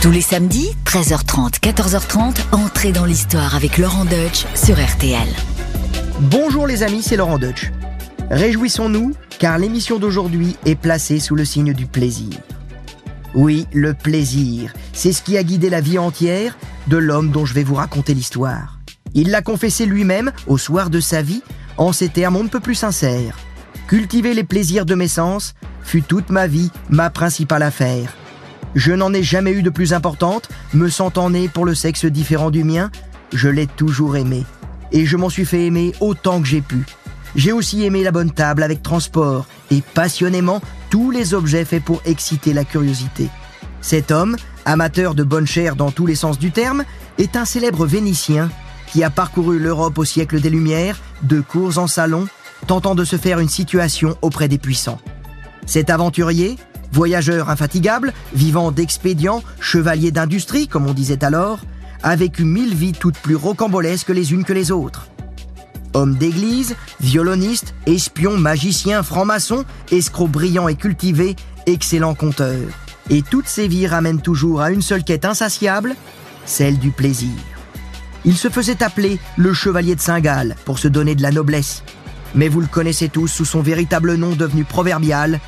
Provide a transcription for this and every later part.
Tous les samedis, 13h30, 14h30, entrez dans l'histoire avec Laurent Deutsch sur RTL. Bonjour les amis, c'est Laurent Deutsch. Réjouissons-nous, car l'émission d'aujourd'hui est placée sous le signe du plaisir. Oui, le plaisir, c'est ce qui a guidé la vie entière de l'homme dont je vais vous raconter l'histoire. Il l'a confessé lui-même au soir de sa vie en ces termes on ne peut plus sincères. Cultiver les plaisirs de mes sens fut toute ma vie ma principale affaire. Je n'en ai jamais eu de plus importante, me sentant né pour le sexe différent du mien, je l'ai toujours aimé. Et je m'en suis fait aimer autant que j'ai pu. J'ai aussi aimé la bonne table avec transport et passionnément tous les objets faits pour exciter la curiosité. Cet homme, amateur de bonne chair dans tous les sens du terme, est un célèbre Vénitien qui a parcouru l'Europe au siècle des Lumières, de cours en salon, tentant de se faire une situation auprès des puissants. Cet aventurier, Voyageur infatigable, vivant d'expédients, chevalier d'industrie, comme on disait alors, a vécu mille vies toutes plus rocambolesques les unes que les autres. Homme d'église, violoniste, espion, magicien, franc-maçon, escroc brillant et cultivé, excellent conteur. Et toutes ces vies ramènent toujours à une seule quête insatiable, celle du plaisir. Il se faisait appeler le chevalier de Saint-Gall pour se donner de la noblesse. Mais vous le connaissez tous sous son véritable nom devenu proverbial,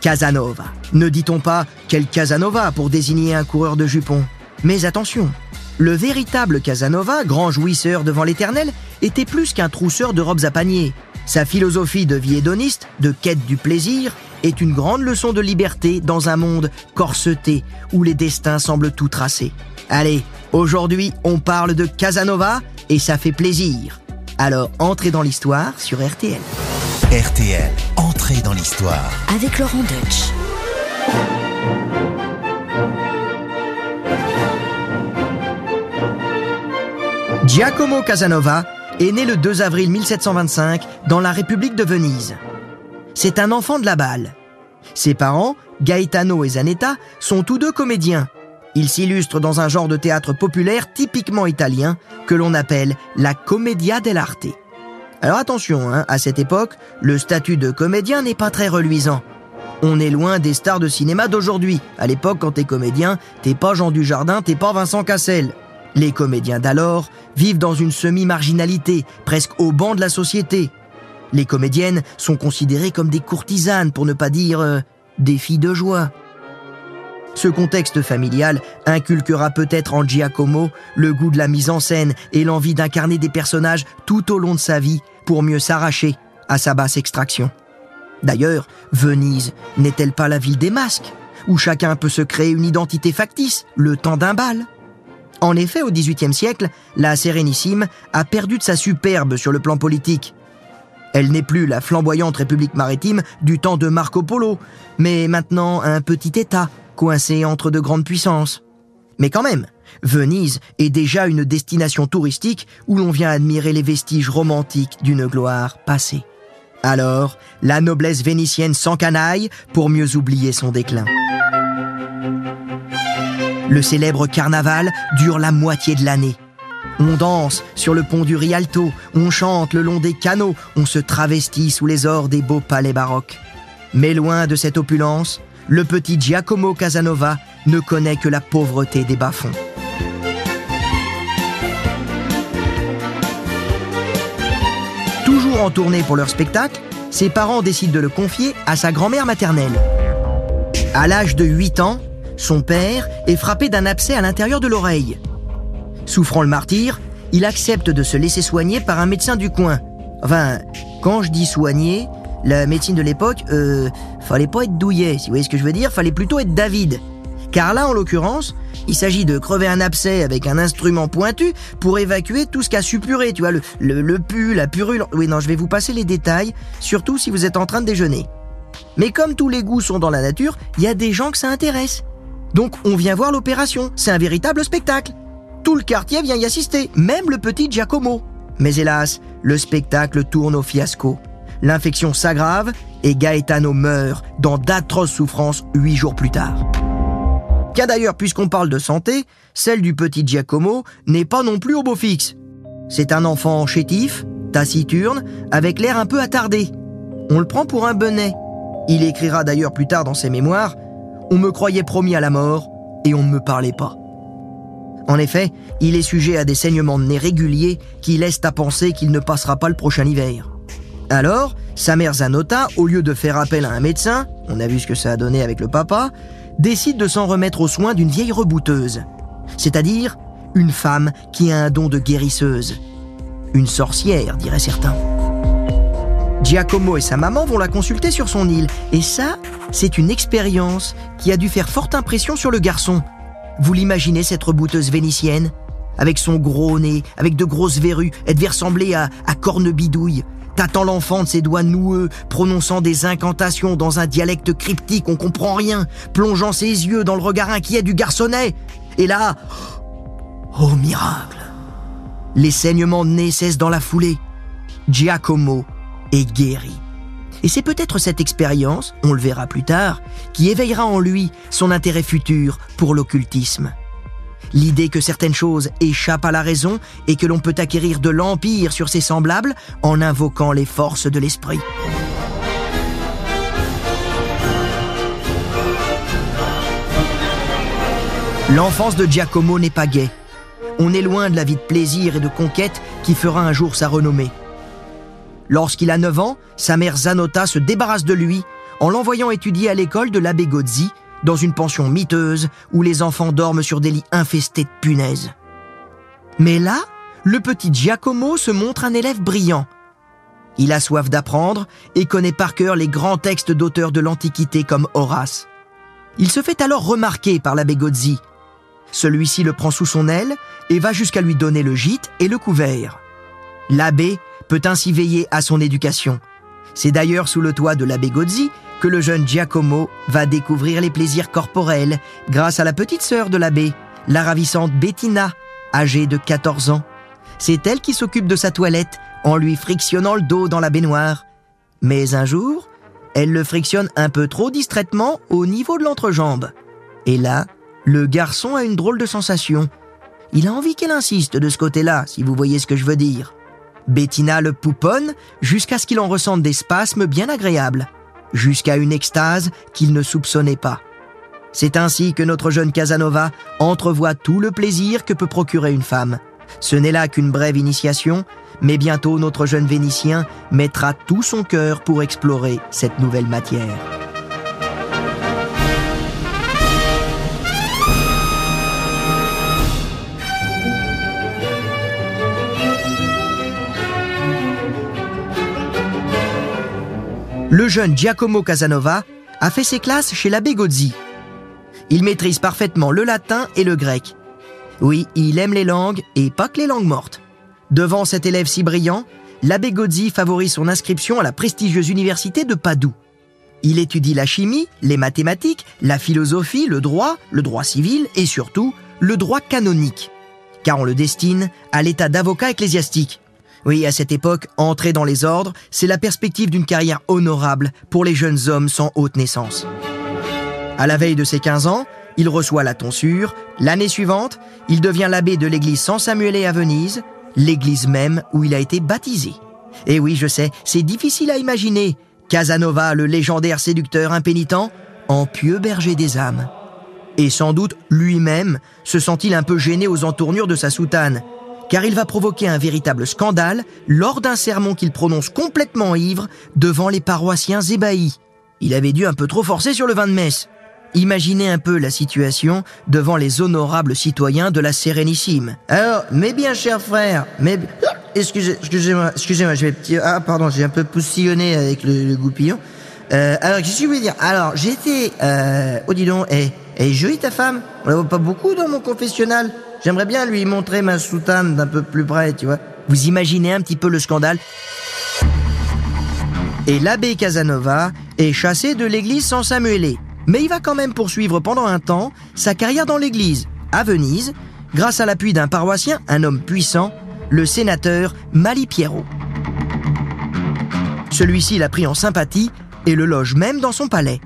Casanova. Ne dit-on pas quel Casanova pour désigner un coureur de jupons? Mais attention, le véritable Casanova, grand jouisseur devant l'éternel, était plus qu'un trousseur de robes à panier. Sa philosophie de vie hédoniste, de quête du plaisir, est une grande leçon de liberté dans un monde corseté où les destins semblent tout tracés. Allez, aujourd'hui on parle de Casanova et ça fait plaisir. Alors entrez dans l'histoire sur RTL. RTL, dans l'histoire. Avec Laurent Deutsch. Giacomo Casanova est né le 2 avril 1725 dans la République de Venise. C'est un enfant de la balle. Ses parents, Gaetano et Zanetta, sont tous deux comédiens. Ils s'illustrent dans un genre de théâtre populaire typiquement italien que l'on appelle la commedia dell'arte. Alors attention, hein, à cette époque, le statut de comédien n'est pas très reluisant. On est loin des stars de cinéma d'aujourd'hui. À l'époque, quand t'es comédien, t'es pas Jean Dujardin, t'es pas Vincent Cassel. Les comédiens d'alors vivent dans une semi-marginalité, presque au banc de la société. Les comédiennes sont considérées comme des courtisanes, pour ne pas dire euh, des filles de joie. Ce contexte familial inculquera peut-être en Giacomo le goût de la mise en scène et l'envie d'incarner des personnages tout au long de sa vie pour mieux s'arracher à sa basse extraction. D'ailleurs, Venise n'est-elle pas la ville des masques, où chacun peut se créer une identité factice le temps d'un bal? En effet, au XVIIIe siècle, la Sérénissime a perdu de sa superbe sur le plan politique. Elle n'est plus la flamboyante République maritime du temps de Marco Polo, mais maintenant un petit État coincé entre de grandes puissances. Mais quand même, Venise est déjà une destination touristique où l'on vient admirer les vestiges romantiques d'une gloire passée. Alors, la noblesse vénitienne s'encanaille pour mieux oublier son déclin. Le célèbre carnaval dure la moitié de l'année. On danse sur le pont du Rialto, on chante le long des canaux, on se travestit sous les ors des beaux palais baroques. Mais loin de cette opulence, le petit Giacomo Casanova ne connaît que la pauvreté des bas-fonds. Toujours en tournée pour leur spectacle, ses parents décident de le confier à sa grand-mère maternelle. À l'âge de 8 ans, son père est frappé d'un abcès à l'intérieur de l'oreille. Souffrant le martyr, il accepte de se laisser soigner par un médecin du coin. Enfin, quand je dis soigner, la médecine de l'époque, euh, fallait pas être douillet, si vous voyez ce que je veux dire, fallait plutôt être David. Car là, en l'occurrence, il s'agit de crever un abcès avec un instrument pointu pour évacuer tout ce qu'a suppuré, tu vois, le, le, le pu, la purule. Oui, non, je vais vous passer les détails, surtout si vous êtes en train de déjeuner. Mais comme tous les goûts sont dans la nature, il y a des gens que ça intéresse. Donc on vient voir l'opération, c'est un véritable spectacle. Tout le quartier vient y assister, même le petit Giacomo. Mais hélas, le spectacle tourne au fiasco. L'infection s'aggrave et Gaetano meurt dans d'atroces souffrances huit jours plus tard. Car d'ailleurs, puisqu'on parle de santé, celle du petit Giacomo n'est pas non plus au beau fixe. C'est un enfant chétif, taciturne, avec l'air un peu attardé. On le prend pour un benet. Il écrira d'ailleurs plus tard dans ses mémoires On me croyait promis à la mort, et on ne me parlait pas. En effet, il est sujet à des saignements de nez réguliers qui laissent à penser qu'il ne passera pas le prochain hiver. Alors, sa mère Zanota, au lieu de faire appel à un médecin, on a vu ce que ça a donné avec le papa, décide de s'en remettre aux soins d'une vieille rebouteuse, c'est-à-dire une femme qui a un don de guérisseuse. Une sorcière, diraient certains. Giacomo et sa maman vont la consulter sur son île, et ça, c'est une expérience qui a dû faire forte impression sur le garçon. Vous l'imaginez, cette rebouteuse vénitienne? Avec son gros nez, avec de grosses verrues, elle devait ressembler à, à Cornebidouille, tâtant l'enfant de ses doigts noueux, prononçant des incantations dans un dialecte cryptique, on comprend rien, plongeant ses yeux dans le regard inquiet du garçonnet. Et là, oh miracle Les saignements de nez cessent dans la foulée. Giacomo est guéri. Et c'est peut-être cette expérience, on le verra plus tard, qui éveillera en lui son intérêt futur pour l'occultisme. L'idée que certaines choses échappent à la raison et que l'on peut acquérir de l'empire sur ses semblables en invoquant les forces de l'esprit. L'enfance de Giacomo n'est pas gaie. On est loin de la vie de plaisir et de conquête qui fera un jour sa renommée. Lorsqu'il a 9 ans, sa mère Zanota se débarrasse de lui en l'envoyant étudier à l'école de l'abbé Gozzi, dans une pension miteuse où les enfants dorment sur des lits infestés de punaises. Mais là, le petit Giacomo se montre un élève brillant. Il a soif d'apprendre et connaît par cœur les grands textes d'auteurs de l'Antiquité comme Horace. Il se fait alors remarquer par l'abbé Gozzi. Celui-ci le prend sous son aile et va jusqu'à lui donner le gîte et le couvert. L'abbé peut ainsi veiller à son éducation. C'est d'ailleurs sous le toit de l'abbé Gozzi que le jeune Giacomo va découvrir les plaisirs corporels grâce à la petite sœur de l'abbé, la ravissante Bettina, âgée de 14 ans. C'est elle qui s'occupe de sa toilette en lui frictionnant le dos dans la baignoire. Mais un jour, elle le frictionne un peu trop distraitement au niveau de l'entrejambe. Et là, le garçon a une drôle de sensation. Il a envie qu'elle insiste de ce côté-là, si vous voyez ce que je veux dire. Bettina le pouponne jusqu'à ce qu'il en ressente des spasmes bien agréables, jusqu'à une extase qu'il ne soupçonnait pas. C'est ainsi que notre jeune Casanova entrevoit tout le plaisir que peut procurer une femme. Ce n'est là qu'une brève initiation, mais bientôt notre jeune Vénitien mettra tout son cœur pour explorer cette nouvelle matière. Le jeune Giacomo Casanova a fait ses classes chez l'abbé Gozzi. Il maîtrise parfaitement le latin et le grec. Oui, il aime les langues et pas que les langues mortes. Devant cet élève si brillant, l'abbé Gozzi favorise son inscription à la prestigieuse université de Padoue. Il étudie la chimie, les mathématiques, la philosophie, le droit, le droit civil et surtout le droit canonique. Car on le destine à l'état d'avocat ecclésiastique. Oui, à cette époque, entrer dans les ordres, c'est la perspective d'une carrière honorable pour les jeunes hommes sans haute naissance. À la veille de ses 15 ans, il reçoit la tonsure. L'année suivante, il devient l'abbé de l'église San Samuele à Venise, l'église même où il a été baptisé. Et oui, je sais, c'est difficile à imaginer. Casanova, le légendaire séducteur impénitent, en pieux berger des âmes. Et sans doute, lui-même, se sent-il un peu gêné aux entournures de sa soutane, car il va provoquer un véritable scandale lors d'un sermon qu'il prononce complètement ivre devant les paroissiens ébahis. Il avait dû un peu trop forcer sur le vin de messe. Imaginez un peu la situation devant les honorables citoyens de la Sérénissime. Alors, mes bien chers frères, mes... Excusez, excusez-moi, excusez-moi, je vais... Ah, pardon, j'ai un peu poussillonné avec le, goupillon. Euh, alors, qu'est-ce que je veux dire? Alors, j'étais... Euh, oh, dis donc, et, et jolie ta femme On la voit pas beaucoup dans mon confessionnal J'aimerais bien lui montrer ma soutane d'un peu plus près, tu vois. Vous imaginez un petit peu le scandale Et l'abbé Casanova est chassé de l'église sans Samuele. Mais il va quand même poursuivre pendant un temps sa carrière dans l'église, à Venise, grâce à l'appui d'un paroissien, un homme puissant, le sénateur Malipiero. Celui-ci l'a pris en sympathie et le loge même dans son palais.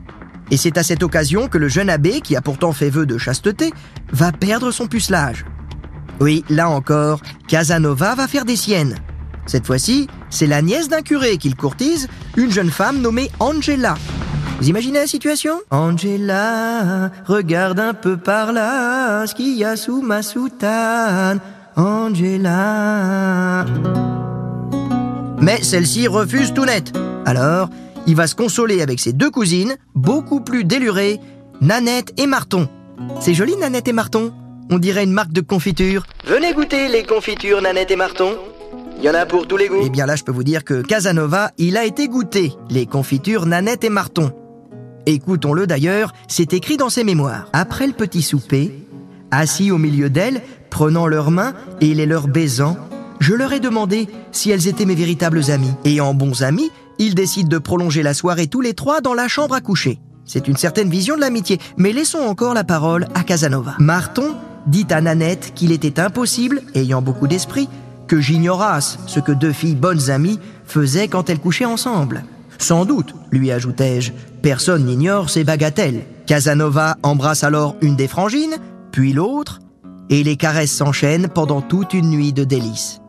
Et c'est à cette occasion que le jeune abbé, qui a pourtant fait vœu de chasteté, va perdre son pucelage. Oui, là encore, Casanova va faire des siennes. Cette fois-ci, c'est la nièce d'un curé qu'il courtise, une jeune femme nommée Angela. Vous imaginez la situation? Angela, regarde un peu par là, ce qu'il y a sous ma soutane. Angela. Mais celle-ci refuse tout net. Alors, il va se consoler avec ses deux cousines, beaucoup plus délurées, Nanette et Marton. C'est joli Nanette et Marton? On dirait une marque de confiture. Venez goûter les confitures Nanette et Marton. Il y en a pour tous les goûts. Eh bien là, je peux vous dire que Casanova, il a été goûté les confitures Nanette et Marton. Écoutons-le d'ailleurs, c'est écrit dans ses mémoires. Après le petit souper, assis au milieu d'elles, prenant leurs mains et les leur baisant, je leur ai demandé si elles étaient mes véritables amies. Et en bons amis, ils décident de prolonger la soirée tous les trois dans la chambre à coucher. C'est une certaine vision de l'amitié, mais laissons encore la parole à Casanova. Marton dit à Nanette qu'il était impossible, ayant beaucoup d'esprit, que j'ignorasse ce que deux filles bonnes amies faisaient quand elles couchaient ensemble. Sans doute, lui ajoutai-je, personne n'ignore ces bagatelles. Casanova embrasse alors une des frangines, puis l'autre, et les caresses s'enchaînent pendant toute une nuit de délices.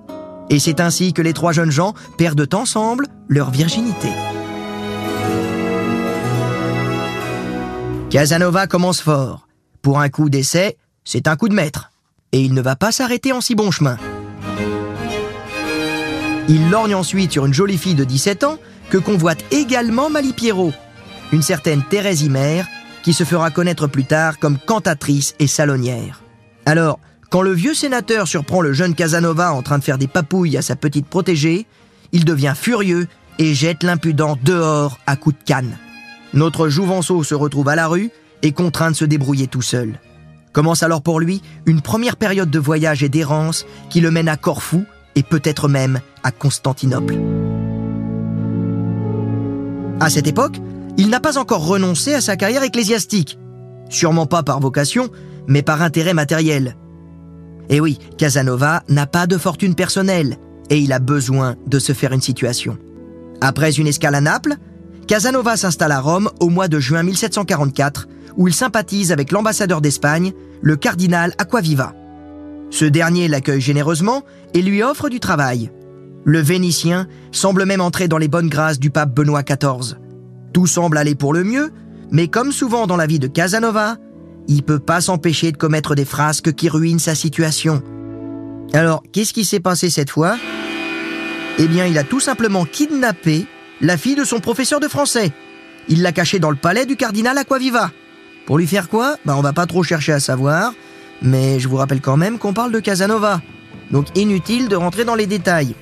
Et c'est ainsi que les trois jeunes gens perdent ensemble leur virginité. Casanova commence fort. Pour un coup d'essai, c'est un coup de maître. Et il ne va pas s'arrêter en si bon chemin. Il lorgne ensuite sur une jolie fille de 17 ans que convoite également Malipiero, une certaine Thérèse Imer, qui se fera connaître plus tard comme cantatrice et salonnière. Alors, quand le vieux sénateur surprend le jeune Casanova en train de faire des papouilles à sa petite protégée, il devient furieux et jette l'impudent dehors à coups de canne. Notre Jouvenceau se retrouve à la rue et contraint de se débrouiller tout seul. Commence alors pour lui une première période de voyage et d'errance qui le mène à Corfou et peut-être même à Constantinople. À cette époque, il n'a pas encore renoncé à sa carrière ecclésiastique. Sûrement pas par vocation, mais par intérêt matériel. Et oui, Casanova n'a pas de fortune personnelle et il a besoin de se faire une situation. Après une escale à Naples, Casanova s'installe à Rome au mois de juin 1744 où il sympathise avec l'ambassadeur d'Espagne, le cardinal Aquaviva. Ce dernier l'accueille généreusement et lui offre du travail. Le Vénitien semble même entrer dans les bonnes grâces du pape Benoît XIV. Tout semble aller pour le mieux, mais comme souvent dans la vie de Casanova, il peut pas s'empêcher de commettre des frasques qui ruinent sa situation. Alors, qu'est-ce qui s'est passé cette fois? Eh bien, il a tout simplement kidnappé la fille de son professeur de français. Il l'a cachée dans le palais du cardinal Aquaviva. Pour lui faire quoi? Bah, on va pas trop chercher à savoir. Mais je vous rappelle quand même qu'on parle de Casanova. Donc inutile de rentrer dans les détails.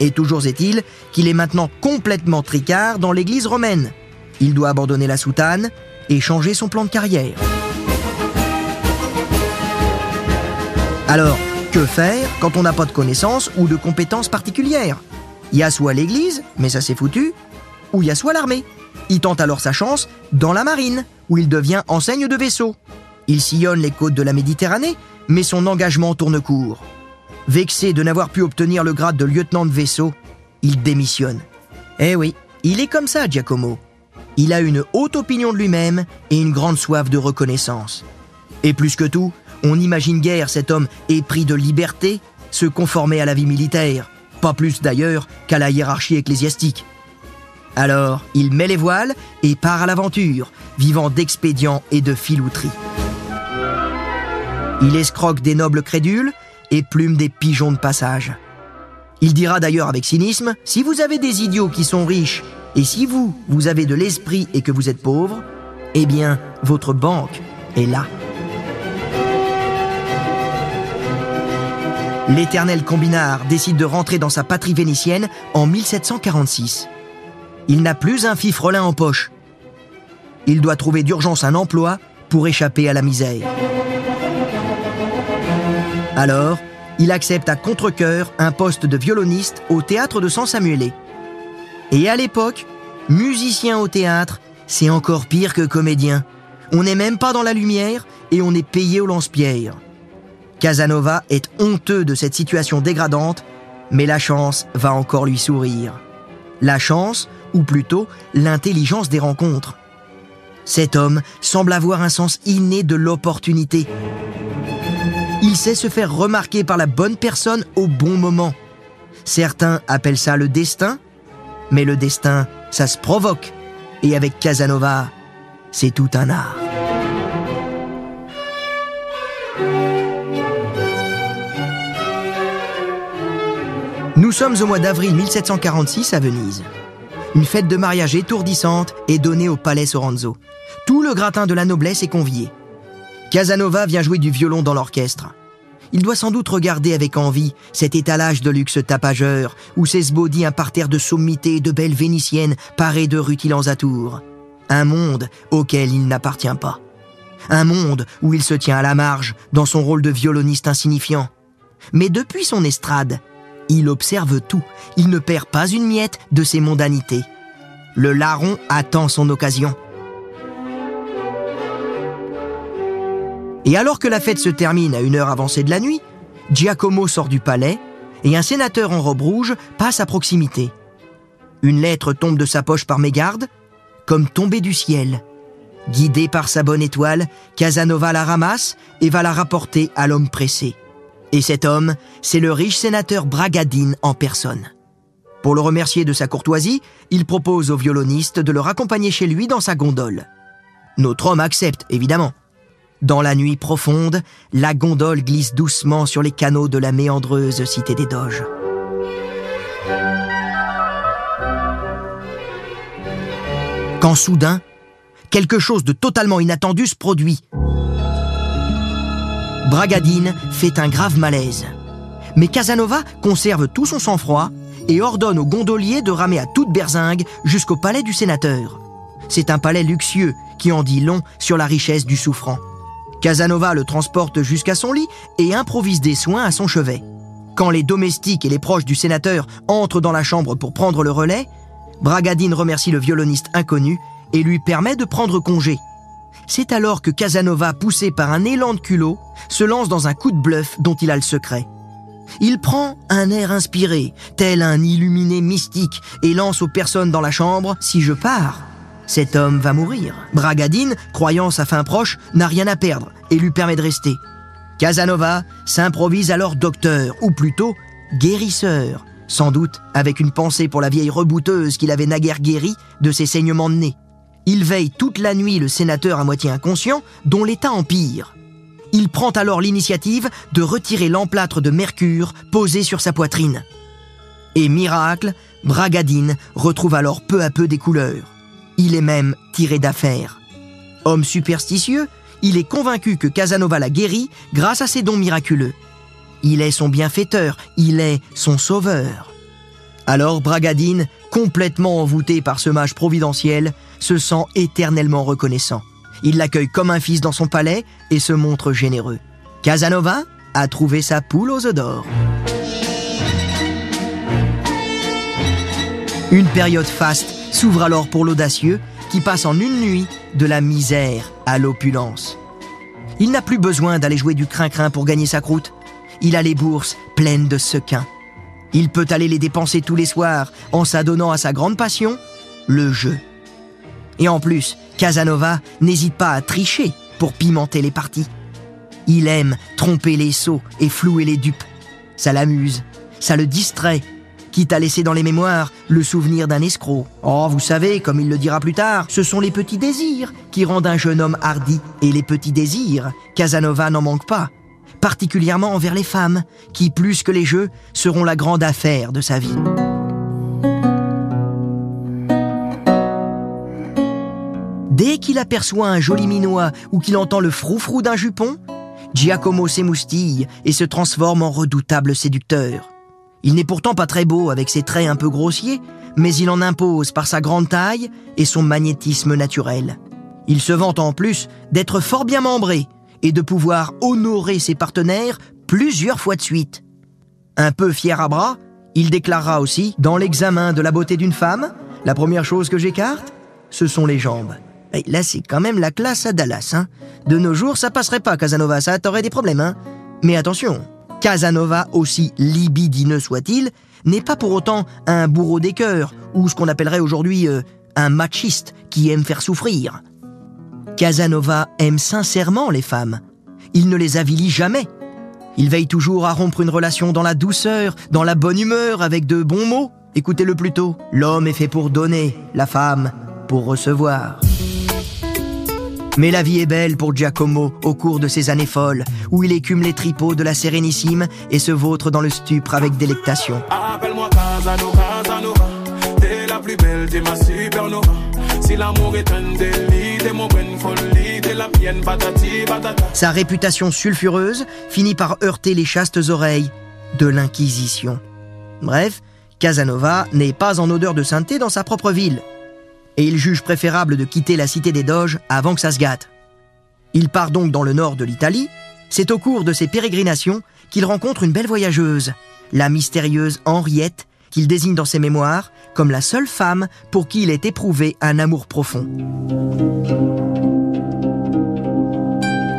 Et toujours est-il qu'il est maintenant complètement tricard dans l'église romaine. Il doit abandonner la soutane et changer son plan de carrière. Alors, que faire quand on n'a pas de connaissances ou de compétences particulières? Il y a soit l'église, mais ça c'est foutu, ou il y a soit l'armée. Il tente alors sa chance dans la marine, où il devient enseigne de vaisseau. Il sillonne les côtes de la Méditerranée, mais son engagement tourne court. Vexé de n'avoir pu obtenir le grade de lieutenant de vaisseau, il démissionne. Eh oui, il est comme ça, Giacomo. Il a une haute opinion de lui-même et une grande soif de reconnaissance. Et plus que tout, on imagine guère cet homme épris de liberté se conformer à la vie militaire, pas plus d'ailleurs qu'à la hiérarchie ecclésiastique. Alors, il met les voiles et part à l'aventure, vivant d'expédients et de filouterie. Il escroque des nobles crédules et plume des pigeons de passage. Il dira d'ailleurs avec cynisme, si vous avez des idiots qui sont riches, et si vous, vous avez de l'esprit et que vous êtes pauvre, eh bien, votre banque est là. L'éternel combinard décide de rentrer dans sa patrie vénitienne en 1746. Il n'a plus un fifrelin en poche. Il doit trouver d'urgence un emploi pour échapper à la misère. Alors, il accepte à contre-coeur un poste de violoniste au théâtre de San Samuele. Et à l'époque, musicien au théâtre, c'est encore pire que comédien. On n'est même pas dans la lumière et on est payé au lance-pierre. Casanova est honteux de cette situation dégradante, mais la chance va encore lui sourire. La chance, ou plutôt l'intelligence des rencontres. Cet homme semble avoir un sens inné de l'opportunité. Il sait se faire remarquer par la bonne personne au bon moment. Certains appellent ça le destin, mais le destin, ça se provoque. Et avec Casanova, c'est tout un art. Nous sommes au mois d'avril 1746 à Venise. Une fête de mariage étourdissante est donnée au palais Soranzo. Tout le gratin de la noblesse est convié. Casanova vient jouer du violon dans l'orchestre. Il doit sans doute regarder avec envie cet étalage de luxe tapageur où s'esbaudit un parterre de sommités et de belles vénitiennes parées de rutilants atours. Un monde auquel il n'appartient pas. Un monde où il se tient à la marge dans son rôle de violoniste insignifiant. Mais depuis son estrade, il observe tout. Il ne perd pas une miette de ses mondanités. Le larron attend son occasion. Et alors que la fête se termine à une heure avancée de la nuit, Giacomo sort du palais et un sénateur en robe rouge passe à proximité. Une lettre tombe de sa poche par mégarde, comme tombée du ciel. Guidé par sa bonne étoile, Casanova la ramasse et va la rapporter à l'homme pressé. Et cet homme, c'est le riche sénateur Bragadine en personne. Pour le remercier de sa courtoisie, il propose au violoniste de le raccompagner chez lui dans sa gondole. Notre homme accepte, évidemment. Dans la nuit profonde, la gondole glisse doucement sur les canaux de la méandreuse cité des Doges. Quand soudain, quelque chose de totalement inattendu se produit. Bragadine fait un grave malaise. Mais Casanova conserve tout son sang-froid et ordonne au gondolier de ramer à toute berzingue jusqu'au palais du sénateur. C'est un palais luxueux qui en dit long sur la richesse du souffrant. Casanova le transporte jusqu'à son lit et improvise des soins à son chevet. Quand les domestiques et les proches du sénateur entrent dans la chambre pour prendre le relais, Bragadine remercie le violoniste inconnu et lui permet de prendre congé. C'est alors que Casanova, poussé par un élan de culot, se lance dans un coup de bluff dont il a le secret. Il prend un air inspiré, tel un illuminé mystique, et lance aux personnes dans la chambre Si je pars, cet homme va mourir. Bragadine, croyant sa fin proche, n'a rien à perdre et lui permet de rester. Casanova s'improvise alors docteur, ou plutôt guérisseur, sans doute avec une pensée pour la vieille rebouteuse qu'il avait naguère guérie de ses saignements de nez. Il veille toute la nuit le sénateur à moitié inconscient, dont l'état empire. Il prend alors l'initiative de retirer l'emplâtre de mercure posé sur sa poitrine. Et miracle, Bragadine retrouve alors peu à peu des couleurs. Il est même tiré d'affaire. Homme superstitieux, il est convaincu que Casanova l'a guéri grâce à ses dons miraculeux. Il est son bienfaiteur, il est son sauveur. Alors Bragadine, complètement envoûté par ce mage providentiel, se sent éternellement reconnaissant. Il l'accueille comme un fils dans son palais et se montre généreux. Casanova a trouvé sa poule aux œufs d'or. Une période faste s'ouvre alors pour l'audacieux qui passe en une nuit de la misère à l'opulence. Il n'a plus besoin d'aller jouer du crin-crin pour gagner sa croûte. Il a les bourses pleines de sequins. Il peut aller les dépenser tous les soirs en s'adonnant à sa grande passion, le jeu. Et en plus, Casanova n'hésite pas à tricher pour pimenter les parties. Il aime tromper les sots et flouer les dupes. Ça l'amuse, ça le distrait, quitte à laisser dans les mémoires le souvenir d'un escroc. Oh, vous savez, comme il le dira plus tard, ce sont les petits désirs qui rendent un jeune homme hardi. Et les petits désirs, Casanova n'en manque pas particulièrement envers les femmes, qui, plus que les jeux, seront la grande affaire de sa vie. Dès qu'il aperçoit un joli minois ou qu'il entend le froufrou d'un jupon, Giacomo s'émoustille et se transforme en redoutable séducteur. Il n'est pourtant pas très beau avec ses traits un peu grossiers, mais il en impose par sa grande taille et son magnétisme naturel. Il se vante en plus d'être fort bien membré, et de pouvoir honorer ses partenaires plusieurs fois de suite. Un peu fier à bras, il déclarera aussi, dans l'examen de la beauté d'une femme, la première chose que j'écarte, ce sont les jambes. Là, c'est quand même la classe à Dallas. Hein. De nos jours, ça passerait pas, Casanova, ça t'aurait des problèmes. Hein. Mais attention, Casanova, aussi libidineux soit-il, n'est pas pour autant un bourreau des cœurs, ou ce qu'on appellerait aujourd'hui euh, un machiste qui aime faire souffrir. Casanova aime sincèrement les femmes. Il ne les avilit jamais. Il veille toujours à rompre une relation dans la douceur, dans la bonne humeur, avec de bons mots. Écoutez-le plutôt. L'homme est fait pour donner, la femme pour recevoir. Mais la vie est belle pour Giacomo au cours de ces années folles, où il écume les tripots de la Sérénissime et se vautre dans le stupre avec délectation. Appelle-moi Casanova, Casanova. T'es la plus belle, ma supernova. Sa réputation sulfureuse finit par heurter les chastes oreilles de l'Inquisition. Bref, Casanova n'est pas en odeur de sainteté dans sa propre ville. Et il juge préférable de quitter la cité des Doges avant que ça se gâte. Il part donc dans le nord de l'Italie. C'est au cours de ses pérégrinations qu'il rencontre une belle voyageuse, la mystérieuse Henriette, qu'il désigne dans ses mémoires comme la seule femme pour qui il ait éprouvé un amour profond.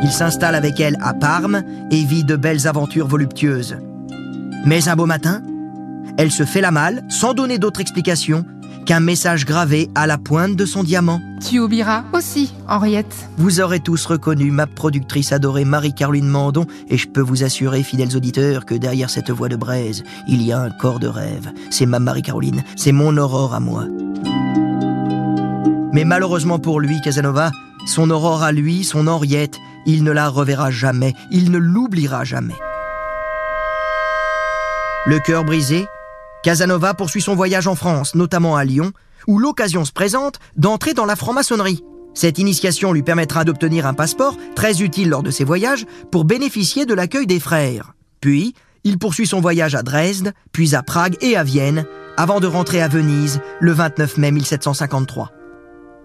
Il s'installe avec elle à Parme et vit de belles aventures voluptueuses. Mais un beau matin, elle se fait la malle sans donner d'autre explication qu'un message gravé à la pointe de son diamant. Tu oublieras aussi, Henriette. Vous aurez tous reconnu ma productrice adorée Marie-Caroline Mandon et je peux vous assurer, fidèles auditeurs, que derrière cette voix de braise, il y a un corps de rêve. C'est ma Marie-Caroline, c'est mon aurore à moi. Mais malheureusement pour lui, Casanova, son aurore à lui, son Henriette, il ne la reverra jamais, il ne l'oubliera jamais. Le cœur brisé, Casanova poursuit son voyage en France, notamment à Lyon, où l'occasion se présente d'entrer dans la franc-maçonnerie. Cette initiation lui permettra d'obtenir un passeport très utile lors de ses voyages pour bénéficier de l'accueil des frères. Puis, il poursuit son voyage à Dresde, puis à Prague et à Vienne, avant de rentrer à Venise le 29 mai 1753.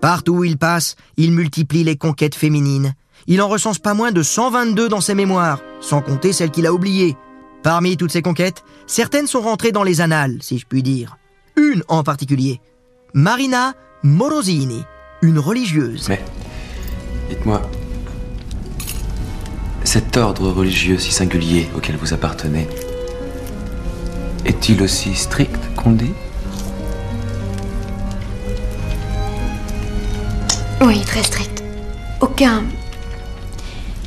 Partout où il passe, il multiplie les conquêtes féminines. Il en recense pas moins de 122 dans ses mémoires, sans compter celles qu'il a oubliées. Parmi toutes ces conquêtes, certaines sont rentrées dans les annales, si je puis dire. Une en particulier, Marina Morosini, une religieuse. Mais, dites-moi, cet ordre religieux si singulier auquel vous appartenez, est-il aussi strict qu'on le dit? Oui, très strict. Aucun.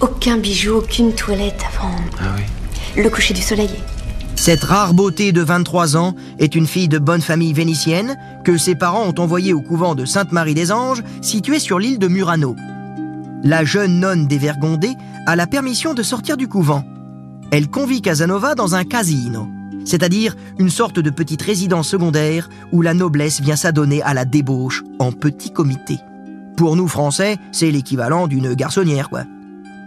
Aucun bijou, aucune toilette avant Ah oui. Le coucher du soleil. Cette rare beauté de 23 ans est une fille de bonne famille vénitienne que ses parents ont envoyée au couvent de Sainte-Marie des Anges, situé sur l'île de Murano. La jeune nonne dévergondée a la permission de sortir du couvent. Elle convie Casanova dans un casino, c'est-à-dire une sorte de petite résidence secondaire où la noblesse vient s'adonner à la débauche en petit comité. Pour nous Français, c'est l'équivalent d'une garçonnière, quoi.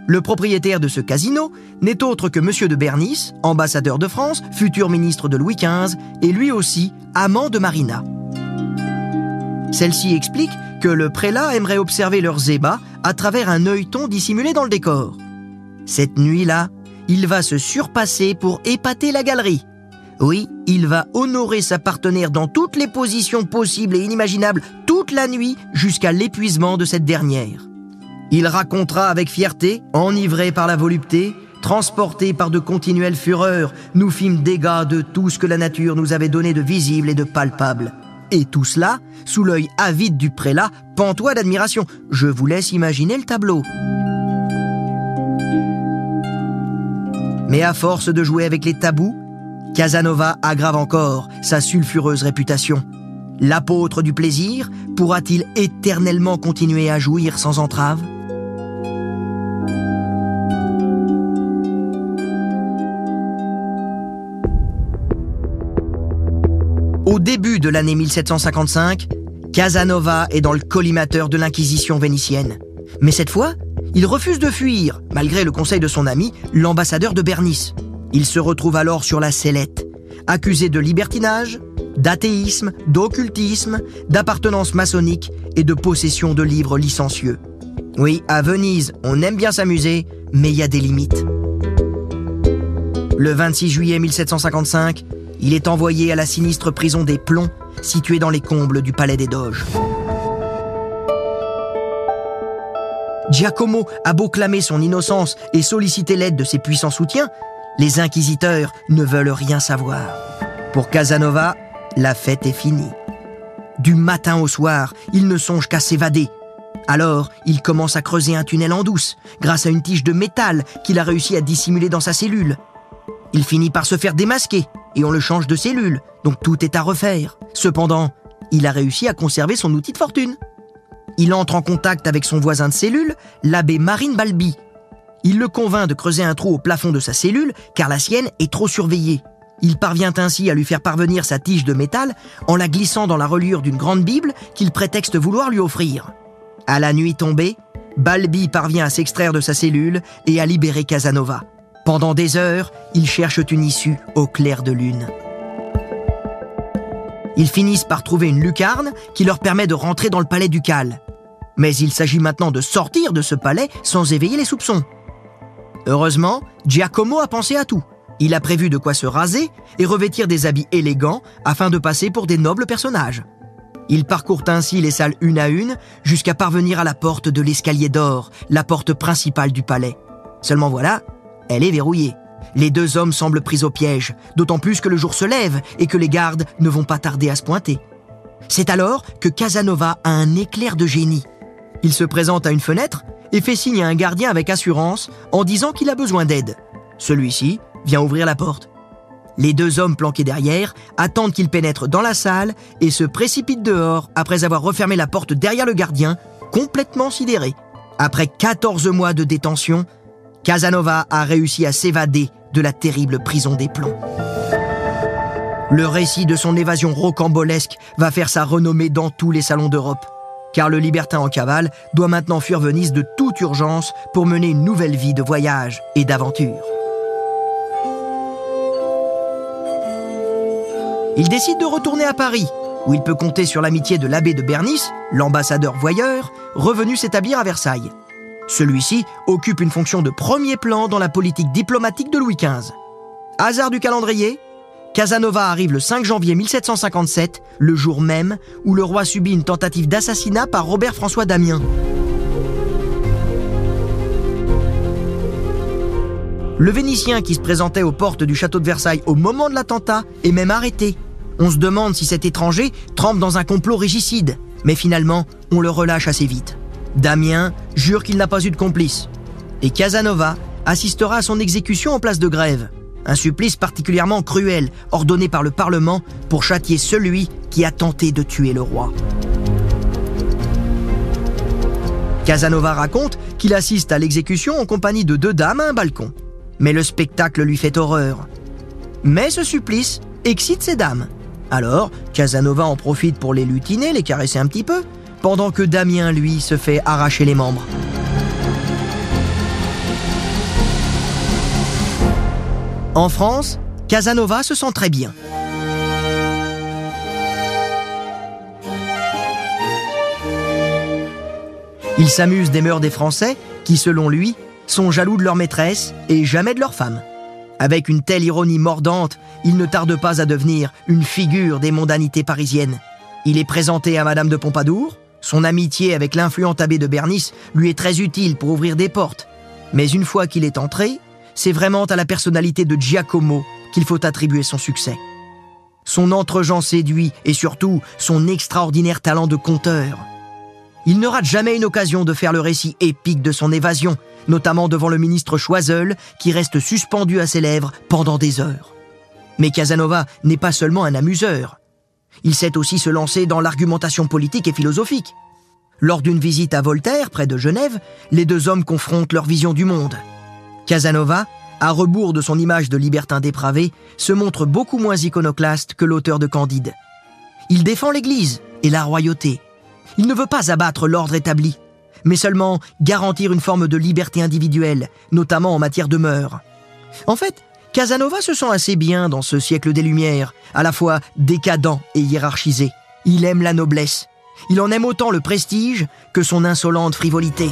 Le propriétaire de ce casino n'est autre que Monsieur de Bernis, ambassadeur de France, futur ministre de Louis XV, et lui aussi amant de Marina. Celle-ci explique que le prélat aimerait observer leurs ébats à travers un œilleton dissimulé dans le décor. Cette nuit-là, il va se surpasser pour épater la galerie. Oui, il va honorer sa partenaire dans toutes les positions possibles et inimaginables toute la nuit jusqu'à l'épuisement de cette dernière. Il racontera avec fierté, enivré par la volupté, transporté par de continuelles fureurs, nous fîmes dégâts de tout ce que la nature nous avait donné de visible et de palpable. Et tout cela, sous l'œil avide du prélat, pantois d'admiration. Je vous laisse imaginer le tableau. Mais à force de jouer avec les tabous, Casanova aggrave encore sa sulfureuse réputation. L'apôtre du plaisir pourra-t-il éternellement continuer à jouir sans entrave? De l'année 1755, Casanova est dans le collimateur de l'Inquisition vénitienne. Mais cette fois, il refuse de fuir, malgré le conseil de son ami, l'ambassadeur de Bernice. Il se retrouve alors sur la sellette, accusé de libertinage, d'athéisme, d'occultisme, d'appartenance maçonnique et de possession de livres licencieux. Oui, à Venise, on aime bien s'amuser, mais il y a des limites. Le 26 juillet 1755, il est envoyé à la sinistre prison des Plombs, située dans les combles du palais des Doges. Giacomo a beau clamer son innocence et solliciter l'aide de ses puissants soutiens, les inquisiteurs ne veulent rien savoir. Pour Casanova, la fête est finie. Du matin au soir, il ne songe qu'à s'évader. Alors, il commence à creuser un tunnel en douce, grâce à une tige de métal qu'il a réussi à dissimuler dans sa cellule. Il finit par se faire démasquer, et on le change de cellule, donc tout est à refaire. Cependant, il a réussi à conserver son outil de fortune. Il entre en contact avec son voisin de cellule, l'abbé Marine Balbi. Il le convainc de creuser un trou au plafond de sa cellule, car la sienne est trop surveillée. Il parvient ainsi à lui faire parvenir sa tige de métal en la glissant dans la reliure d'une grande Bible qu'il prétexte vouloir lui offrir. À la nuit tombée, Balbi parvient à s'extraire de sa cellule et à libérer Casanova. Pendant des heures, ils cherchent une issue au clair de lune. Ils finissent par trouver une lucarne qui leur permet de rentrer dans le palais ducal. Mais il s'agit maintenant de sortir de ce palais sans éveiller les soupçons. Heureusement, Giacomo a pensé à tout. Il a prévu de quoi se raser et revêtir des habits élégants afin de passer pour des nobles personnages. Il parcourt ainsi les salles une à une jusqu'à parvenir à la porte de l'escalier d'or, la porte principale du palais. Seulement voilà, elle est verrouillée. Les deux hommes semblent pris au piège, d'autant plus que le jour se lève et que les gardes ne vont pas tarder à se pointer. C'est alors que Casanova a un éclair de génie. Il se présente à une fenêtre et fait signe à un gardien avec assurance en disant qu'il a besoin d'aide. Celui-ci vient ouvrir la porte. Les deux hommes planqués derrière attendent qu'il pénètre dans la salle et se précipitent dehors après avoir refermé la porte derrière le gardien, complètement sidéré. Après 14 mois de détention, Casanova a réussi à s'évader de la terrible prison des plombs. Le récit de son évasion rocambolesque va faire sa renommée dans tous les salons d'Europe, car le libertin en cavale doit maintenant fuir Venise de toute urgence pour mener une nouvelle vie de voyage et d'aventure. Il décide de retourner à Paris, où il peut compter sur l'amitié de l'abbé de Bernice, l'ambassadeur voyeur, revenu s'établir à Versailles. Celui-ci occupe une fonction de premier plan dans la politique diplomatique de Louis XV. Hasard du calendrier, Casanova arrive le 5 janvier 1757, le jour même où le roi subit une tentative d'assassinat par Robert François Damien. Le Vénitien qui se présentait aux portes du château de Versailles au moment de l'attentat est même arrêté. On se demande si cet étranger trempe dans un complot régicide, mais finalement, on le relâche assez vite. Damien jure qu'il n'a pas eu de complice. Et Casanova assistera à son exécution en place de grève. Un supplice particulièrement cruel, ordonné par le Parlement pour châtier celui qui a tenté de tuer le roi. Casanova raconte qu'il assiste à l'exécution en compagnie de deux dames à un balcon. Mais le spectacle lui fait horreur. Mais ce supplice excite ces dames. Alors, Casanova en profite pour les lutiner, les caresser un petit peu, pendant que Damien, lui, se fait arracher les membres. En France, Casanova se sent très bien. Il s'amuse des mœurs des Français qui, selon lui, sont jaloux de leur maîtresse et jamais de leur femme. Avec une telle ironie mordante, il ne tarde pas à devenir une figure des mondanités parisiennes. Il est présenté à Madame de Pompadour, son amitié avec l'influent abbé de Bernice lui est très utile pour ouvrir des portes. Mais une fois qu'il est entré, c'est vraiment à la personnalité de Giacomo qu'il faut attribuer son succès. Son entre séduit et surtout son extraordinaire talent de conteur. Il ne rate jamais une occasion de faire le récit épique de son évasion, notamment devant le ministre Choiseul, qui reste suspendu à ses lèvres pendant des heures. Mais Casanova n'est pas seulement un amuseur. Il sait aussi se lancer dans l'argumentation politique et philosophique. Lors d'une visite à Voltaire, près de Genève, les deux hommes confrontent leur vision du monde. Casanova, à rebours de son image de libertin dépravé, se montre beaucoup moins iconoclaste que l'auteur de Candide. Il défend l'Église et la royauté. Il ne veut pas abattre l'ordre établi, mais seulement garantir une forme de liberté individuelle, notamment en matière de mœurs. En fait, Casanova se sent assez bien dans ce siècle des Lumières, à la fois décadent et hiérarchisé. Il aime la noblesse. Il en aime autant le prestige que son insolente frivolité.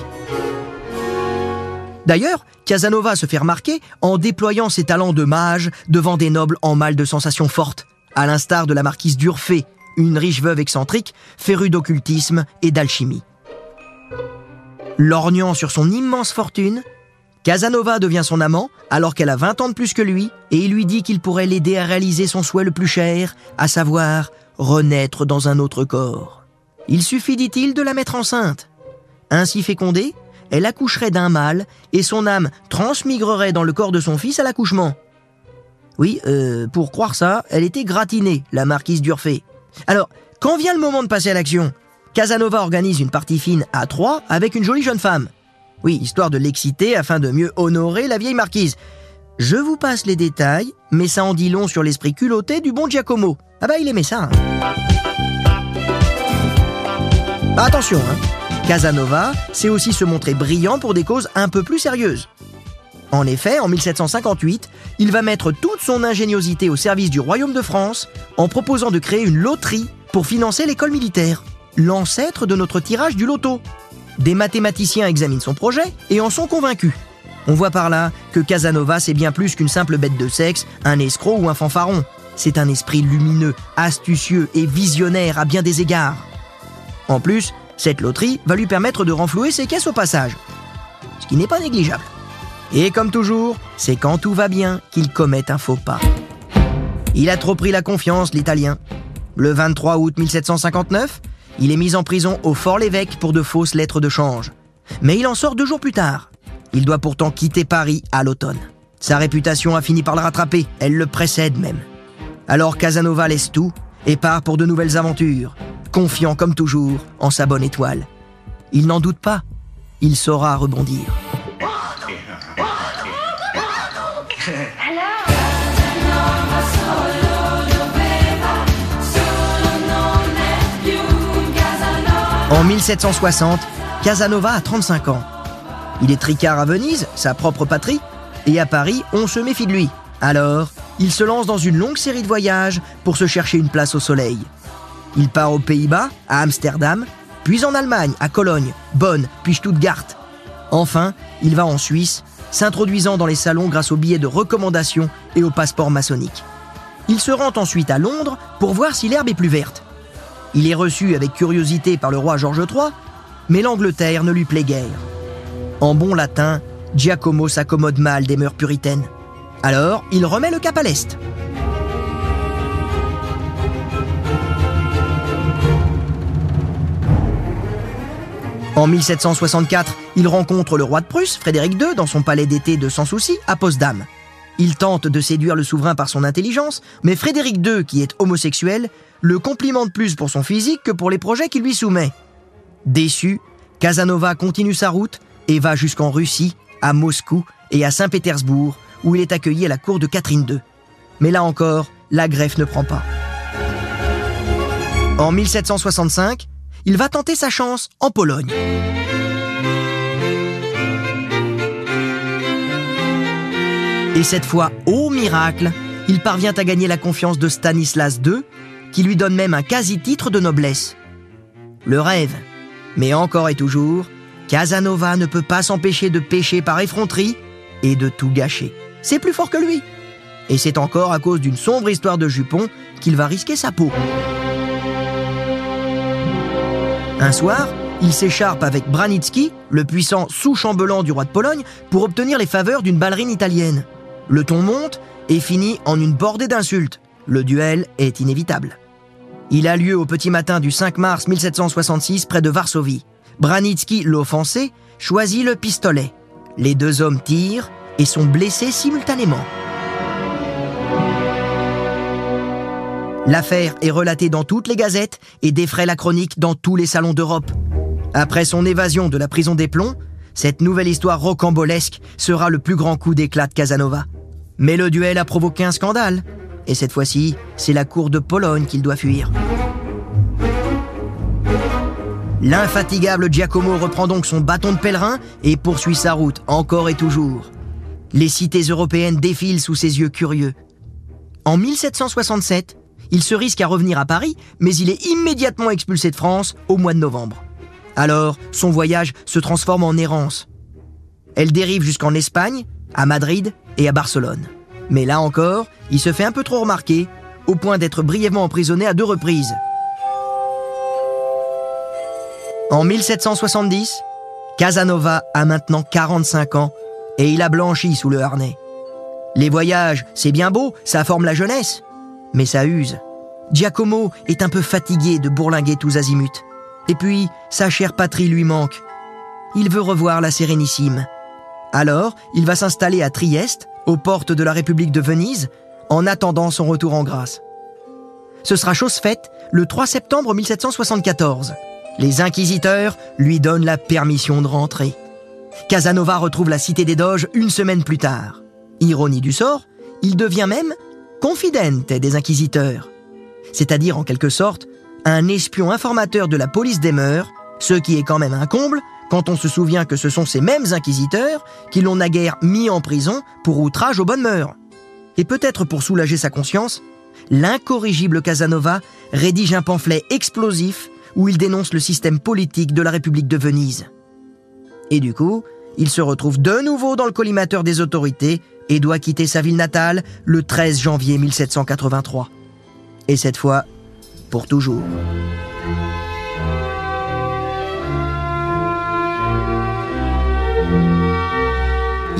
D'ailleurs, Casanova se fait remarquer en déployant ses talents de mage devant des nobles en mal de sensations fortes, à l'instar de la marquise d'Urfé, une riche veuve excentrique, férue d'occultisme et d'alchimie. Lorgnant sur son immense fortune, Casanova devient son amant alors qu'elle a 20 ans de plus que lui et il lui dit qu'il pourrait l'aider à réaliser son souhait le plus cher, à savoir renaître dans un autre corps. Il suffit, dit-il, de la mettre enceinte. Ainsi fécondée, elle accoucherait d'un mâle et son âme transmigrerait dans le corps de son fils à l'accouchement. Oui, euh, pour croire ça, elle était gratinée, la marquise d'Urfé. Alors, quand vient le moment de passer à l'action? Casanova organise une partie fine à trois avec une jolie jeune femme. Oui, histoire de l'exciter afin de mieux honorer la vieille marquise. Je vous passe les détails, mais ça en dit long sur l'esprit culotté du bon Giacomo. Ah bah il aimait ça. hein. Bah, attention, hein. Casanova sait aussi se montrer brillant pour des causes un peu plus sérieuses. En effet, en 1758, il va mettre toute son ingéniosité au service du royaume de France en proposant de créer une loterie pour financer l'école militaire, l'ancêtre de notre tirage du loto. Des mathématiciens examinent son projet et en sont convaincus. On voit par là que Casanova, c'est bien plus qu'une simple bête de sexe, un escroc ou un fanfaron. C'est un esprit lumineux, astucieux et visionnaire à bien des égards. En plus, cette loterie va lui permettre de renflouer ses caisses au passage. Ce qui n'est pas négligeable. Et comme toujours, c'est quand tout va bien qu'il commet un faux pas. Il a trop pris la confiance, l'Italien. Le 23 août 1759, il est mis en prison au Fort-l'Évêque pour de fausses lettres de change. Mais il en sort deux jours plus tard. Il doit pourtant quitter Paris à l'automne. Sa réputation a fini par le rattraper, elle le précède même. Alors Casanova laisse tout et part pour de nouvelles aventures, confiant comme toujours en sa bonne étoile. Il n'en doute pas, il saura rebondir. En 1760, Casanova a 35 ans. Il est tricard à Venise, sa propre patrie, et à Paris, on se méfie de lui. Alors, il se lance dans une longue série de voyages pour se chercher une place au soleil. Il part aux Pays-Bas, à Amsterdam, puis en Allemagne, à Cologne, Bonn, puis Stuttgart. Enfin, il va en Suisse, s'introduisant dans les salons grâce aux billets de recommandation et au passeport maçonnique. Il se rend ensuite à Londres pour voir si l'herbe est plus verte. Il est reçu avec curiosité par le roi George III, mais l'Angleterre ne lui plaît guère. En bon latin, Giacomo s'accommode mal des mœurs puritaines. Alors, il remet le cap à l'Est. En 1764, il rencontre le roi de Prusse, Frédéric II, dans son palais d'été de Sans Souci, à Potsdam. Il tente de séduire le souverain par son intelligence, mais Frédéric II, qui est homosexuel, le complimente plus pour son physique que pour les projets qu'il lui soumet. Déçu, Casanova continue sa route et va jusqu'en Russie, à Moscou et à Saint-Pétersbourg, où il est accueilli à la cour de Catherine II. Mais là encore, la greffe ne prend pas. En 1765, il va tenter sa chance en Pologne. Et cette fois, au miracle, il parvient à gagner la confiance de Stanislas II, qui lui donne même un quasi-titre de noblesse. Le rêve. Mais encore et toujours, Casanova ne peut pas s'empêcher de pécher par effronterie et de tout gâcher. C'est plus fort que lui. Et c'est encore à cause d'une sombre histoire de jupon qu'il va risquer sa peau. Un soir, il s'écharpe avec Branicki, le puissant sous-chambellan du roi de Pologne, pour obtenir les faveurs d'une ballerine italienne. Le ton monte et finit en une bordée d'insultes. Le duel est inévitable. Il a lieu au petit matin du 5 mars 1766 près de Varsovie. Branicki, l'offensé, choisit le pistolet. Les deux hommes tirent et sont blessés simultanément. L'affaire est relatée dans toutes les gazettes et défraie la chronique dans tous les salons d'Europe. Après son évasion de la prison des plombs, cette nouvelle histoire rocambolesque sera le plus grand coup d'éclat de Casanova. Mais le duel a provoqué un scandale. Et cette fois-ci, c'est la cour de Pologne qu'il doit fuir. L'infatigable Giacomo reprend donc son bâton de pèlerin et poursuit sa route encore et toujours. Les cités européennes défilent sous ses yeux curieux. En 1767, il se risque à revenir à Paris, mais il est immédiatement expulsé de France au mois de novembre. Alors, son voyage se transforme en errance. Elle dérive jusqu'en Espagne, à Madrid et à Barcelone. Mais là encore, il se fait un peu trop remarquer, au point d'être brièvement emprisonné à deux reprises. En 1770, Casanova a maintenant 45 ans et il a blanchi sous le harnais. Les voyages, c'est bien beau, ça forme la jeunesse, mais ça use. Giacomo est un peu fatigué de bourlinguer tous azimuts. Et puis, sa chère patrie lui manque. Il veut revoir la Sérénissime. Alors, il va s'installer à Trieste, aux portes de la République de Venise, en attendant son retour en grâce. Ce sera chose faite le 3 septembre 1774. Les inquisiteurs lui donnent la permission de rentrer. Casanova retrouve la cité des Doges une semaine plus tard. Ironie du sort, il devient même confidente des inquisiteurs, c'est-à-dire en quelque sorte un espion informateur de la police des mœurs, ce qui est quand même un comble quand on se souvient que ce sont ces mêmes inquisiteurs qui l'ont naguère mis en prison pour outrage aux bonnes mœurs. Et peut-être pour soulager sa conscience, l'incorrigible Casanova rédige un pamphlet explosif où il dénonce le système politique de la République de Venise. Et du coup, il se retrouve de nouveau dans le collimateur des autorités et doit quitter sa ville natale le 13 janvier 1783. Et cette fois, pour toujours.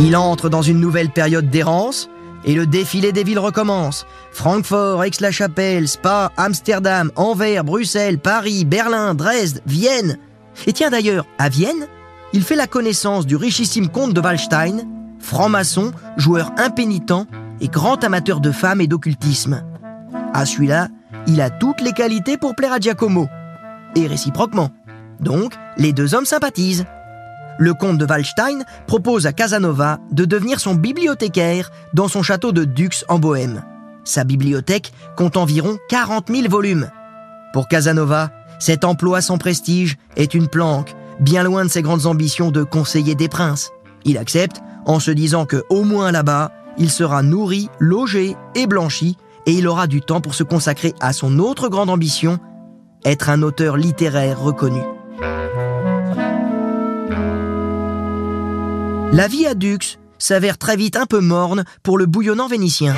Il entre dans une nouvelle période d'errance et le défilé des villes recommence. Francfort, Aix-la-Chapelle, Spa, Amsterdam, Anvers, Bruxelles, Paris, Berlin, Dresde, Vienne. Et tiens d'ailleurs, à Vienne, il fait la connaissance du richissime comte de Wallstein, franc-maçon, joueur impénitent et grand amateur de femmes et d'occultisme. À celui-là, il a toutes les qualités pour plaire à Giacomo. Et réciproquement. Donc, les deux hommes sympathisent le comte de Wallstein propose à Casanova de devenir son bibliothécaire dans son château de Dux en Bohême. Sa bibliothèque compte environ 40 000 volumes. Pour Casanova, cet emploi sans prestige est une planque, bien loin de ses grandes ambitions de conseiller des princes. Il accepte en se disant que au moins là-bas, il sera nourri, logé et blanchi, et il aura du temps pour se consacrer à son autre grande ambition, être un auteur littéraire reconnu. La vie à Dux s'avère très vite un peu morne pour le bouillonnant vénitien.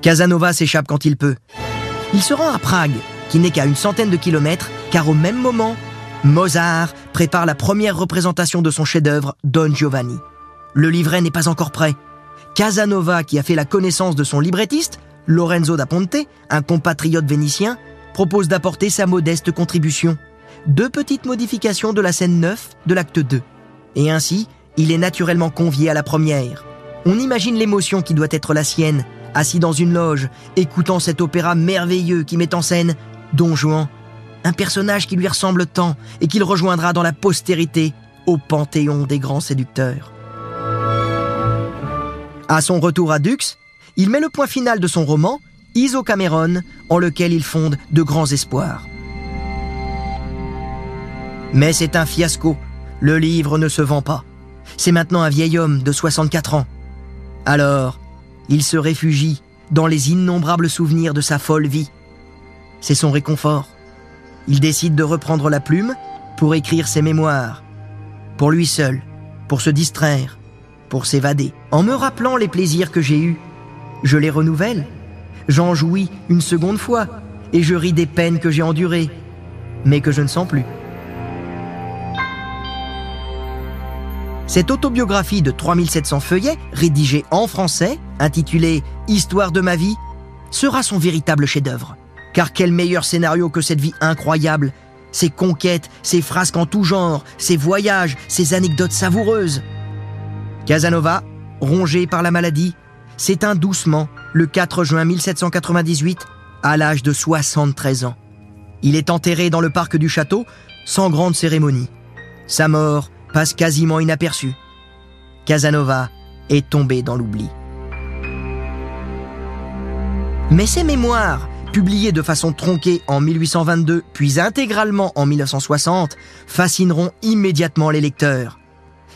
Casanova s'échappe quand il peut. Il se rend à Prague, qui n'est qu'à une centaine de kilomètres, car au même moment, Mozart prépare la première représentation de son chef-d'œuvre, Don Giovanni. Le livret n'est pas encore prêt. Casanova, qui a fait la connaissance de son librettiste, Lorenzo da Ponte, un compatriote vénitien, propose d'apporter sa modeste contribution. Deux petites modifications de la scène 9 de l'acte 2. Et ainsi, il est naturellement convié à la première. On imagine l'émotion qui doit être la sienne, assis dans une loge, écoutant cet opéra merveilleux qui met en scène Don Juan, un personnage qui lui ressemble tant et qu'il rejoindra dans la postérité au panthéon des grands séducteurs. À son retour à Dux, il met le point final de son roman Isocameron, en lequel il fonde de grands espoirs. Mais c'est un fiasco. Le livre ne se vend pas. C'est maintenant un vieil homme de 64 ans. Alors, il se réfugie dans les innombrables souvenirs de sa folle vie. C'est son réconfort. Il décide de reprendre la plume pour écrire ses mémoires. Pour lui seul, pour se distraire, pour s'évader. En me rappelant les plaisirs que j'ai eus, je les renouvelle J'en jouis une seconde fois et je ris des peines que j'ai endurées, mais que je ne sens plus. Cette autobiographie de 3700 feuillets, rédigée en français, intitulée Histoire de ma vie, sera son véritable chef-d'œuvre. Car quel meilleur scénario que cette vie incroyable, ses conquêtes, ses frasques en tout genre, ses voyages, ses anecdotes savoureuses. Casanova, rongé par la maladie, s'éteint doucement le 4 juin 1798 à l'âge de 73 ans. Il est enterré dans le parc du château sans grande cérémonie. Sa mort passe quasiment inaperçue. Casanova est tombé dans l'oubli. Mais ses mémoires, publiées de façon tronquée en 1822 puis intégralement en 1960, fascineront immédiatement les lecteurs.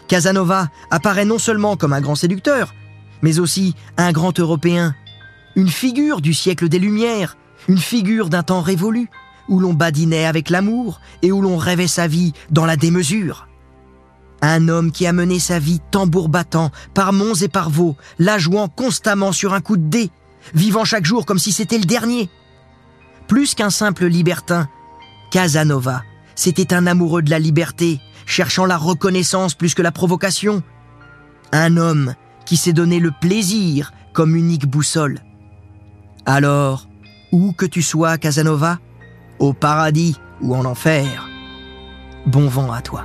Casanova apparaît non seulement comme un grand séducteur, mais aussi un grand Européen, une figure du siècle des Lumières, une figure d'un temps révolu, où l'on badinait avec l'amour et où l'on rêvait sa vie dans la démesure. Un homme qui a mené sa vie tambour battant, par monts et par vaux, la jouant constamment sur un coup de dé, vivant chaque jour comme si c'était le dernier. Plus qu'un simple libertin, Casanova, c'était un amoureux de la liberté, cherchant la reconnaissance plus que la provocation. Un homme qui s'est donné le plaisir comme unique boussole. Alors, où que tu sois, Casanova, au paradis ou en enfer, bon vent à toi.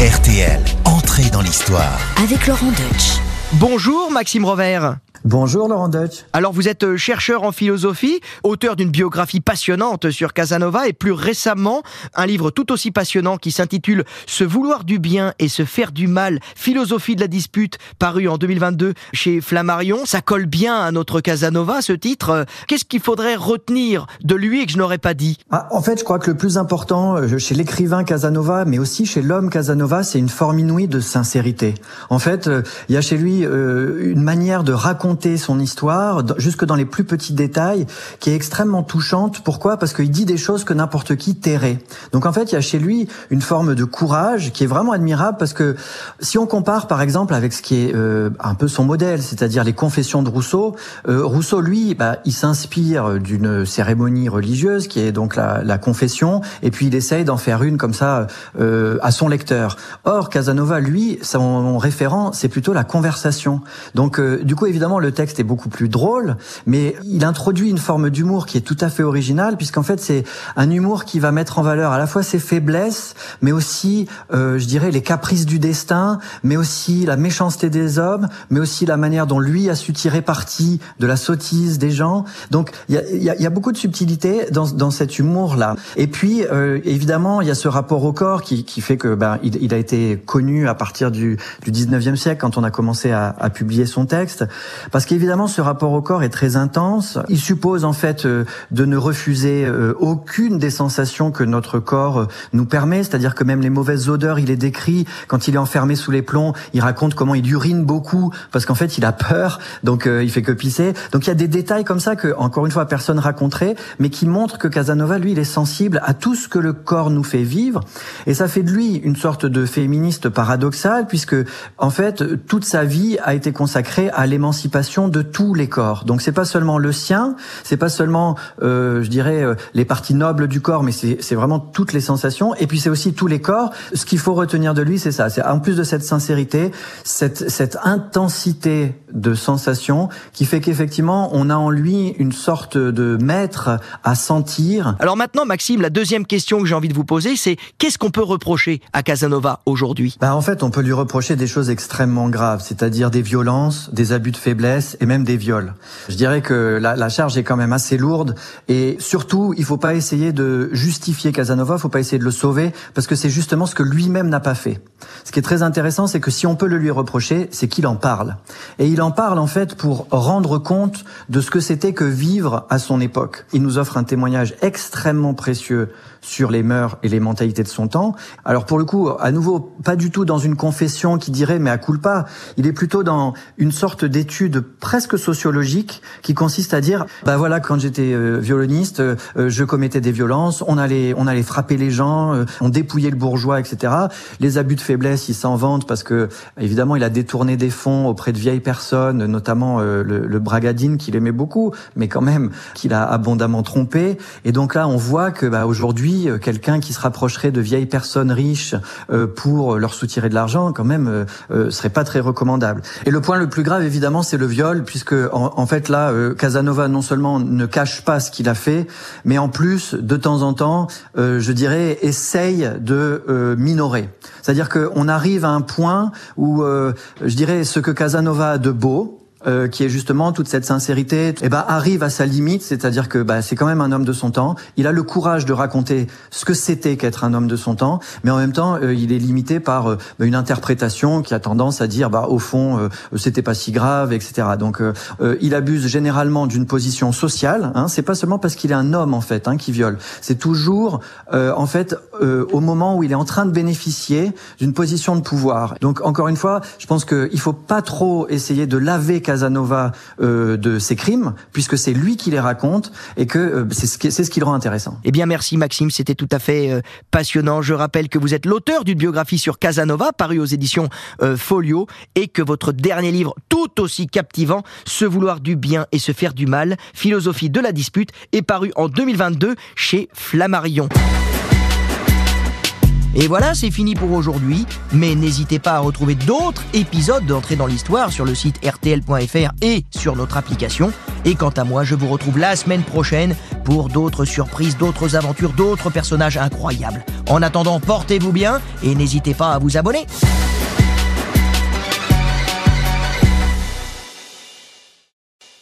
RTL, entrée dans l'histoire. Avec Laurent Deutsch. Bonjour Maxime Rovert. Bonjour Laurent Deutsch. Alors vous êtes euh, chercheur en philosophie, auteur d'une biographie passionnante sur Casanova et plus récemment un livre tout aussi passionnant qui s'intitule Se vouloir du bien et se faire du mal, philosophie de la dispute, paru en 2022 chez Flammarion. Ça colle bien à notre Casanova ce titre. Qu'est-ce qu'il faudrait retenir de lui et que je n'aurais pas dit? Ah, en fait, je crois que le plus important euh, chez l'écrivain Casanova, mais aussi chez l'homme Casanova, c'est une forme inouïe de sincérité. En fait, euh, il y a chez lui une manière de raconter son histoire, jusque dans les plus petits détails, qui est extrêmement touchante. Pourquoi? Parce qu'il dit des choses que n'importe qui tairait. Donc en fait, il y a chez lui une forme de courage qui est vraiment admirable parce que si on compare par exemple avec ce qui est euh, un peu son modèle, c'est-à-dire les confessions de Rousseau, euh, Rousseau lui, bah, il s'inspire d'une cérémonie religieuse qui est donc la, confession, et puis il essaye d'en faire une comme ça euh, à son lecteur. Or Casanova, lui, son référent, c'est plutôt la conversation. Donc du coup, évidemment, le texte est beaucoup plus drôle, mais il introduit une forme d'humour qui est tout à fait originale, puisqu'en fait, c'est un humour qui va mettre en valeur à la fois ses faiblesses, mais aussi, euh, je dirais, les caprices du destin, mais aussi la méchanceté des hommes, mais aussi la manière dont lui a su tirer parti de la sottise des gens. Donc, il y a, y a- y a beaucoup de subtilité dans, dans cet humour-là. Et puis, euh, évidemment, il y a ce rapport au corps qui, qui fait que ben, il, il a été connu à partir du, du 19e siècle, quand on a commencé à, à publier son texte. Parce qu'évidemment, ce rapport au corps est très intense. Il suppose en fait euh, de ne refuser euh, aucune des sensations que notre corps euh, nous permet. C'est-à-dire que même les mauvaises odeurs, il est décrit. Quand il est enfermé sous les plombs, il raconte comment il urine beaucoup parce qu'en fait, il a peur, donc il fait que pisser. Donc il y a des détails comme ça que, encore une fois, personne raconterait, mais qui montrent que Casanova, lui, il est sensible à tout ce que le corps nous fait vivre. Et ça fait de lui une sorte de féministe paradoxal, puisque en fait, toute sa vie a été consacrée à l'émancipation de tous les corps. Donc c'est pas seulement le sien, c'est pas seulement, euh, je dirais, euh, les parties nobles du corps, mais c'est vraiment toutes les sensations. Et puis c'est aussi tous les corps. Ce qu'il faut retenir de lui, c'est ça. C'est en plus de cette sincérité, cette, cette intensité de sensations qui fait qu'effectivement, on a en lui une sorte de maître à sentir. Alors maintenant Maxime, la deuxième question que j'ai envie de vous poser c'est qu'est-ce qu'on peut reprocher à Casanova aujourd'hui? Bah en fait, on peut lui reprocher des choses extrêmement graves, c'est-à-dire des violences, des abus de faiblesse et même des viols. Je dirais que la, la charge est quand même assez lourde et surtout, il faut pas essayer de justifier Casanova, faut pas essayer de le sauver parce que c'est justement ce que lui-même n'a pas fait. Ce qui est très intéressant, c'est que si on peut le lui reprocher, c'est qu'il en parle. Et il en parle en fait pour rendre compte de ce que c'était que vivre à son époque. Il nous offre un témoignage extrêmement précieux sur les mœurs et les mentalités de son temps. Alors pour le coup, à nouveau, pas du tout dans une confession qui dirait mais à culpa, il est plutôt dans une sorte d'étude presque sociologique qui consiste à dire bah voilà quand j'étais euh, violoniste, euh, euh, je commettais des violences, on allait on allait frapper les gens, on dépouillait le bourgeois, etc. Les abus de faiblesse, il s'en vante parce que évidemment il a détourné des fonds auprès de vieilles personnes, notamment le, le Bragadine qu'il aimait beaucoup, mais quand même qu'il a abondamment trompé. Et donc là, on voit que bah, aujourd'hui, euh, quelqu'un qui se rapprocherait de vieilles personnes riches euh, pour leur soutirer de l'argent, quand même, euh, euh, serait pas très recommandable. Et le point le plus grave, évidemment, c'est le viol, puisque en, en fait là, euh, Casanova non seulement ne cache pas ce qu'il a fait, mais en plus, de temps en temps, euh, je dirais, essaye de euh, minorer. C'est-à-dire qu'on arrive à un point où, euh, je dirais, ce que Casanova a de beau, euh, qui est justement toute cette sincérité, eh ben, arrive à sa limite, c'est-à-dire que bah, c'est quand même un homme de son temps. Il a le courage de raconter ce que c'était qu'être un homme de son temps, mais en même temps, euh, il est limité par euh, une interprétation qui a tendance à dire, bah, au fond, euh, c'était pas si grave, etc. Donc, il abuse généralement d'une position sociale. Hein, c'est pas seulement parce qu'il est un homme en fait hein, qui viole. C'est toujours en fait au moment où il est en train de bénéficier d'une position de pouvoir. Donc, encore une fois, je pense qu'il faut pas trop essayer de laver Casanova euh, de ses crimes, puisque c'est lui qui les raconte et que euh, c'est ce qui, le rend intéressant. Eh bien, merci Maxime, c'était tout à fait euh, passionnant. Je rappelle que vous êtes l'auteur d'une biographie sur Casanova, parue aux éditions Folio, et que votre dernier livre, tout aussi captivant, Se vouloir du bien et se faire du mal, philosophie de la dispute, est paru en 2022 chez Flammarion. Et voilà, c'est fini pour aujourd'hui. Mais n'hésitez pas à retrouver d'autres épisodes d'entrée dans l'histoire sur le site rtl.fr et sur notre application. Et quant à moi, je vous retrouve la semaine prochaine pour d'autres surprises, d'autres aventures, d'autres personnages incroyables. En attendant, portez-vous bien et n'hésitez pas à vous abonner.